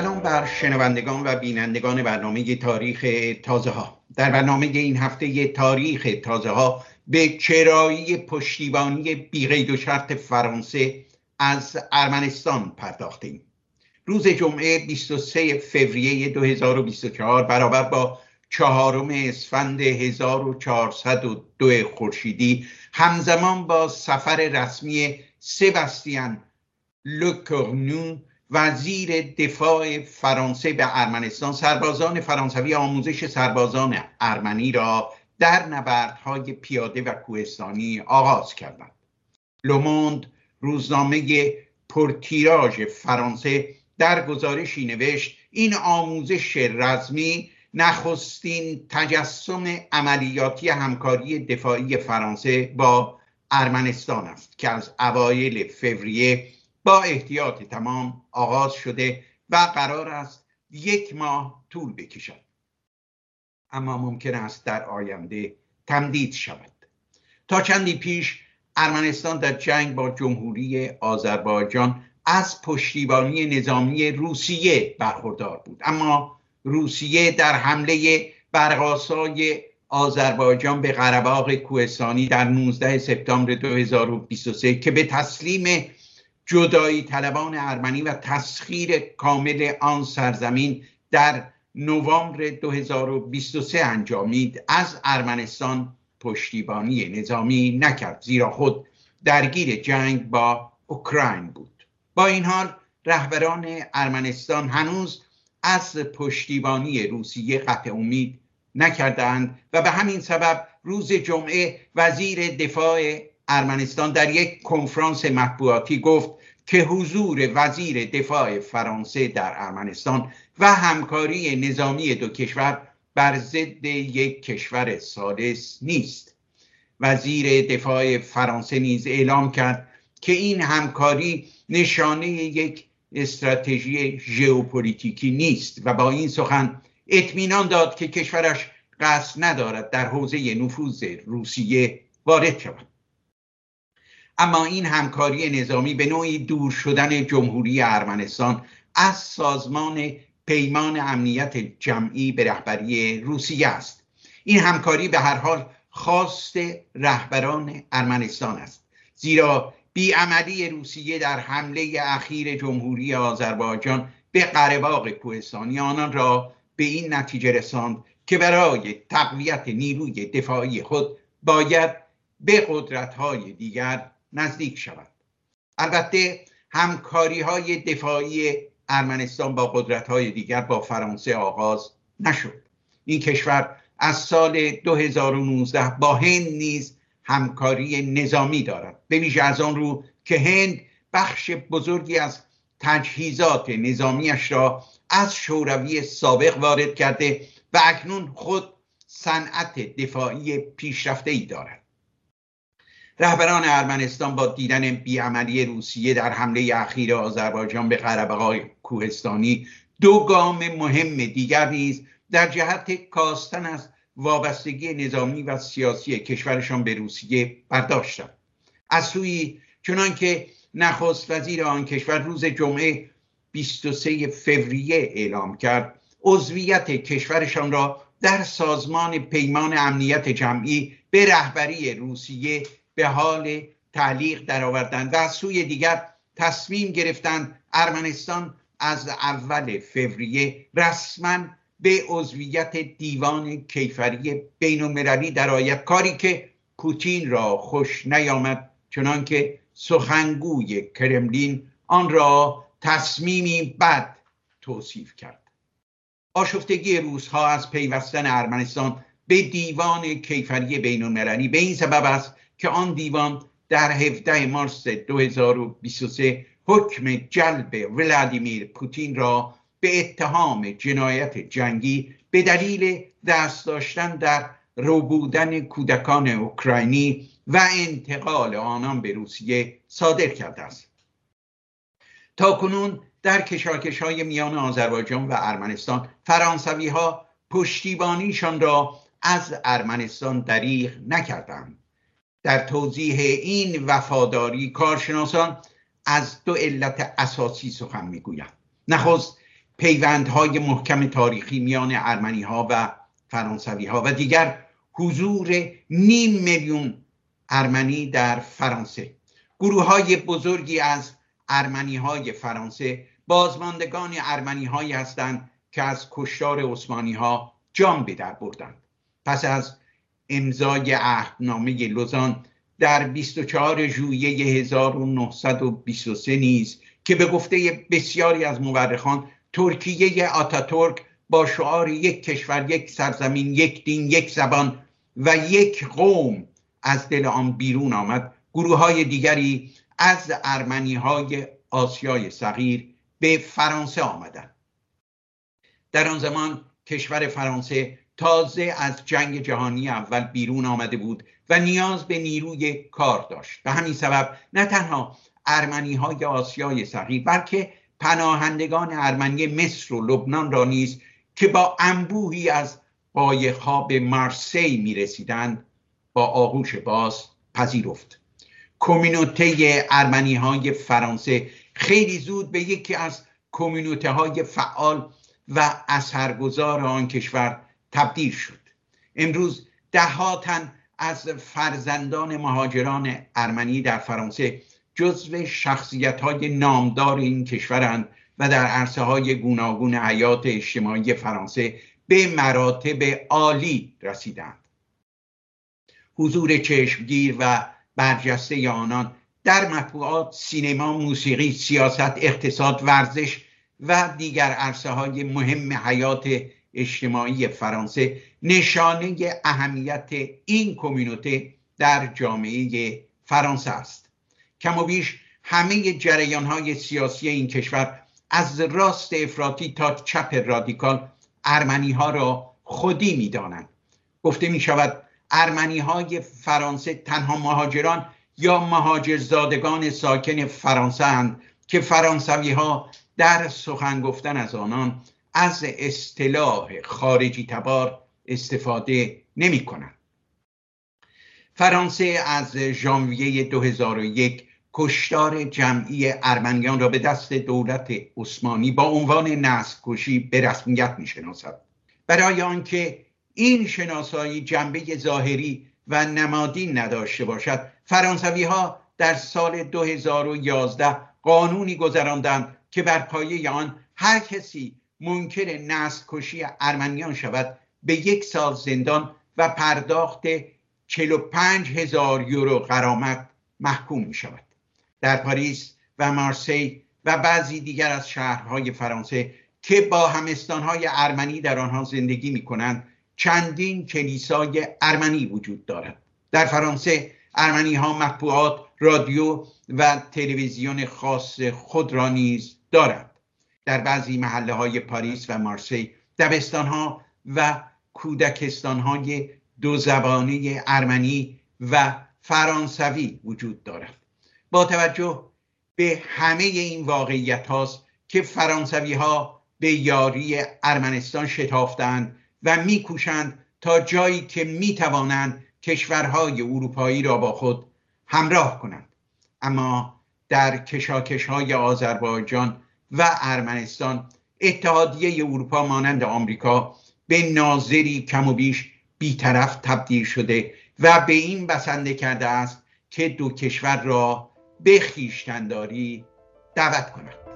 سلام بر شنوندگان و بینندگان برنامه تاریخ تازه ها در برنامه این هفته تاریخ تازه ها به چرایی پشتیبانی بیقید و شرط فرانسه از ارمنستان پرداختیم. روز جمعه 23 فوریه 2024 برابر با چهارم اسفند 1402 خورشیدی همزمان با سفر رسمی سباستیان لوکورنو وزیر دفاع فرانسه به ارمنستان. سربازان فرانسوی آموزش سربازان ارمنی را در نبردهای پیاده و کوهستانی آغاز کردند. لوموند روزنامه پرتیراژ فرانسه در گزارشی نوشت این آموزش رزمی نخستین تجسم عملیاتی همکاری دفاعی فرانسه با ارمنستان است که از اوایل فوریه با احتیاط تمام آغاز شده و قرار است یک ماه طول بکشد. اما ممکن است در آینده تمدید شود. تا چندی پیش ارمنستان در جنگ با جمهوری آذربایجان از پشتیبانی نظامی روسیه برخوردار بود. اما روسیه در حمله برقاسای آذربایجان به قرباق کوهستانی در 19 سپتامبر 2023 که به تسلیم جدایی طلبان ارمنی و تسخیر کامل آن سرزمین در نوامبر 2023 انجامید. از ارمنستان پشتیبانی نظامی نکرد زیرا خود درگیر جنگ با اوکراین بود. با این حال رهبران ارمنستان هنوز از پشتیبانی روسیه قطع امید نکردند و به همین سبب روز جمعه وزیر دفاع ارمنستان در یک کنفرانس مطبوعاتی گفت که حضور وزیر دفاع فرانسه در ارمنستان و همکاری نظامی دو کشور بر ضد یک کشور سالس نیست. وزیر دفاع فرانسه نیز اعلام کرد که این همکاری نشانه یک استراتژی ژئوپلیتیکی نیست و با این سخن اطمینان داد که کشورش قصد ندارد در حوزه نفوذ روسیه وارد شود. اما این همکاری نظامی به نوعی دور شدن جمهوری ارمنستان از سازمان پیمان امنیت جمعی به رهبری روسیه است. این همکاری به هر حال خواست رهبران ارمنستان است زیرا بیعملی روسیه در حمله اخیر جمهوری آذربایجان به قرباق کوهستانی آنان را به این نتیجه رساند که برای تقویت نیروی دفاعی خود باید به قدرت های دیگر نزدیک شود. البته همکاری های دفاعی ارمنستان با قدرت های دیگر با فرانسه آغاز نشد. این کشور از سال 2019 با هند نیز همکاری نظامی دارد. به ویژه از آن رو که هند بخش بزرگی از تجهیزات نظامیش را از شوروی سابق وارد کرده و اکنون خود صنعت دفاعی پیشرفته ای دارد. رهبران ارمنستان با دیدن بیعملی روسیه در حمله اخیر آذربایجان به قربقای کوهستانی دو گام مهم دیگر نیز در جهت کاستن از وابستگی نظامی و سیاسی کشورشان به روسیه برداشتند. از سوی چنانکه نخست وزیر آن کشور روز جمعه 23 فوریه اعلام کرد عضویت کشورشان را در سازمان پیمان امنیت جمعی به رهبری روسیه به حال تعلیق درآوردند و از سوی دیگر تصمیم گرفتند ارمنستان از اول فوریه رسما به عضویت دیوان کیفری بین المللی درآید کاری که پوتین را خوش نیامد چنانکه سخنگوی کرملین آن را تصمیمی بد توصیف کرد. آشفتگی روزها از پیوستن ارمنستان به دیوان کیفری بین المللی به این سبب است که آن دیوان در 17 مارس 2023 حکم جلب ولادیمیر پوتین را به اتهام جنایت جنگی به دلیل دست داشتن در روبودن کودکان اوکراینی و انتقال آنان به روسیه صادر کرده است. تا کنون در کشاکش های میان آذربایجان و ارمنستان فرانسوی ها پشتیبانیشان را از ارمنستان دریغ نکردند. در توضیح این وفاداری کارشناسان از دو علت اساسی سخن می‌گویند نخست پیوندهای محکم تاریخی میان ارمنی ها و فرانسوی ها و دیگر حضور نیم میلیون ارمنی در فرانسه. گروه های بزرگی از ارمنی های فرانسه بازماندگان ارمنی هایی هستند که از کشتار عثمانی ها جان به در بردند. پس از امضای عهدنامه لوزان در 24 ژوئیه 1923 نیز که به گفته بسیاری از مورخان ترکیه آتاتورک با شعار یک کشور یک سرزمین یک دین یک زبان و یک قوم از دل آن بیرون آمد. گروه های دیگری از ارمنی های آسیای صغیر به فرانسه آمدند. در آن زمان کشور فرانسه تازه از جنگ جهانی اول بیرون آمده بود و نیاز به نیروی کار داشت. به همین سبب نه تنها ارمنی های آسیای صغیر بلکه پناهندگان ارمنی مصر و لبنان را نیز که با انبوهی از قایقها به مارسی می رسیدند با آغوش باز پذیرفت. کمیونیته ارمنی های فرانسه خیلی زود به یکی از کمیونیته های فعال و اثرگذار آن کشور تبدیل شد. امروز دهاتن از فرزندان مهاجران ارمنی در فرانسه جزو شخصیت های نامدار این کشورند و در عرصه های گوناگون حیات اجتماعی فرانسه به مراتب عالی رسیدند. حضور چشمگیر و برجسته آنان در مطبوعات سینما موسیقی سیاست اقتصاد ورزش و دیگر عرصه های مهم حیات اجتماعی فرانسه نشانه اهمیت این کمیونیته در جامعه فرانسه است کم و بیش همه جریان های سیاسی این کشور از راست افراطی تا چپ رادیکال ارمنی ها را خودی می دانند. گفته می شود ارمنی های فرانسه تنها مهاجران یا مهاجرزادگان ساکن فرانسه اند که فرانسوی ها در سخن گفتن از آنان از اصطلاح خارجی تبار استفاده نمی کنند. فرانسه از ژانویه 2001 کشتار جمعی ارمنیان را به دست دولت عثمانی با عنوان نسل کشی به رسمیت می شناسد. برای آنکه این شناسایی جنبه ظاهری و نمادین نداشته باشد فرانسوی ها در سال 2011 قانونی گذراندند که بر پایه آن هر کسی منکر نسل کشی ارمنیان شود به یک سال زندان و پرداخت 45 هزار یورو قرامت محکوم می شود در پاریس و مارسی و بعضی دیگر از شهرهای فرانسه که با همستانهای ارمنی در آنها زندگی می کنند چندین کلیسای ارمنی وجود دارد. در فرانسه ارمنی ها مطبوعات رادیو و تلویزیون خاص خود را نیز دارند. در بعضی محله های پاریس و مارسی. دبستان ها و کودکستان های دو زبانه ارمنی و فرانسوی وجود دارد با توجه به همه این واقعیت هاست که فرانسوی ها به یاری ارمنستان شتافتند و میکوشند تا جایی که می‌توانند کشورهای اروپایی را با خود همراه کنند. اما در کشاکش های آذربایجان و ارمنستان. اتحادیه اروپا مانند آمریکا به ناظری کم و بیش بیطرف تبدیل شده و به این بسنده کرده است که دو کشور را به خیشتنداری دعوت کنند.